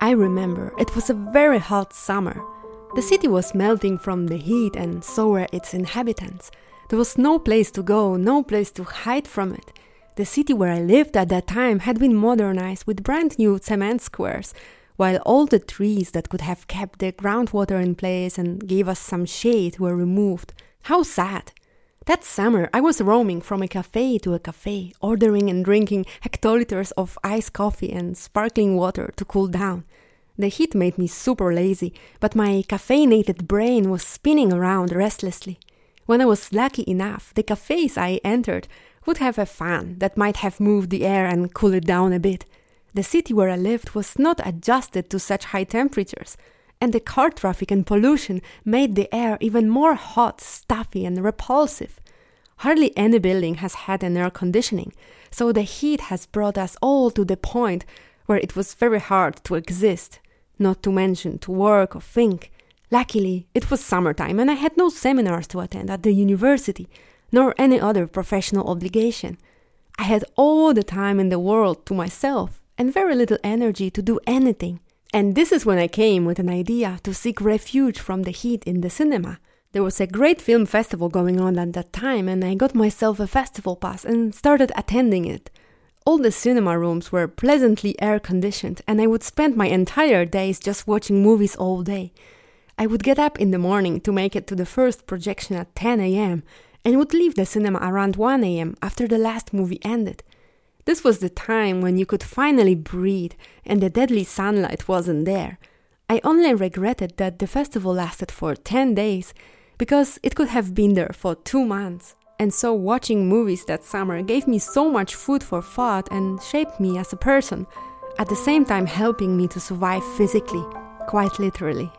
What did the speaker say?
I remember it was a very hot summer. The city was melting from the heat, and so were its inhabitants. There was no place to go, no place to hide from it. The city where I lived at that time had been modernized with brand new cement squares, while all the trees that could have kept the groundwater in place and gave us some shade were removed. How sad! That summer, I was roaming from a cafe to a cafe, ordering and drinking hectoliters of iced coffee and sparkling water to cool down. The heat made me super lazy, but my caffeinated brain was spinning around restlessly. When I was lucky enough, the cafes I entered would have a fan that might have moved the air and cool it down a bit. The city where I lived was not adjusted to such high temperatures, and the car traffic and pollution made the air even more hot, stuffy, and repulsive. Hardly any building has had an air conditioning, so the heat has brought us all to the point where it was very hard to exist, not to mention to work or think. Luckily, it was summertime and I had no seminars to attend at the university, nor any other professional obligation. I had all the time in the world to myself and very little energy to do anything. And this is when I came with an idea to seek refuge from the heat in the cinema. There was a great film festival going on at that time, and I got myself a festival pass and started attending it. All the cinema rooms were pleasantly air conditioned, and I would spend my entire days just watching movies all day. I would get up in the morning to make it to the first projection at 10 a.m. and would leave the cinema around 1 a.m. after the last movie ended. This was the time when you could finally breathe and the deadly sunlight wasn't there. I only regretted that the festival lasted for 10 days because it could have been there for two months. And so watching movies that summer gave me so much food for thought and shaped me as a person, at the same time helping me to survive physically, quite literally.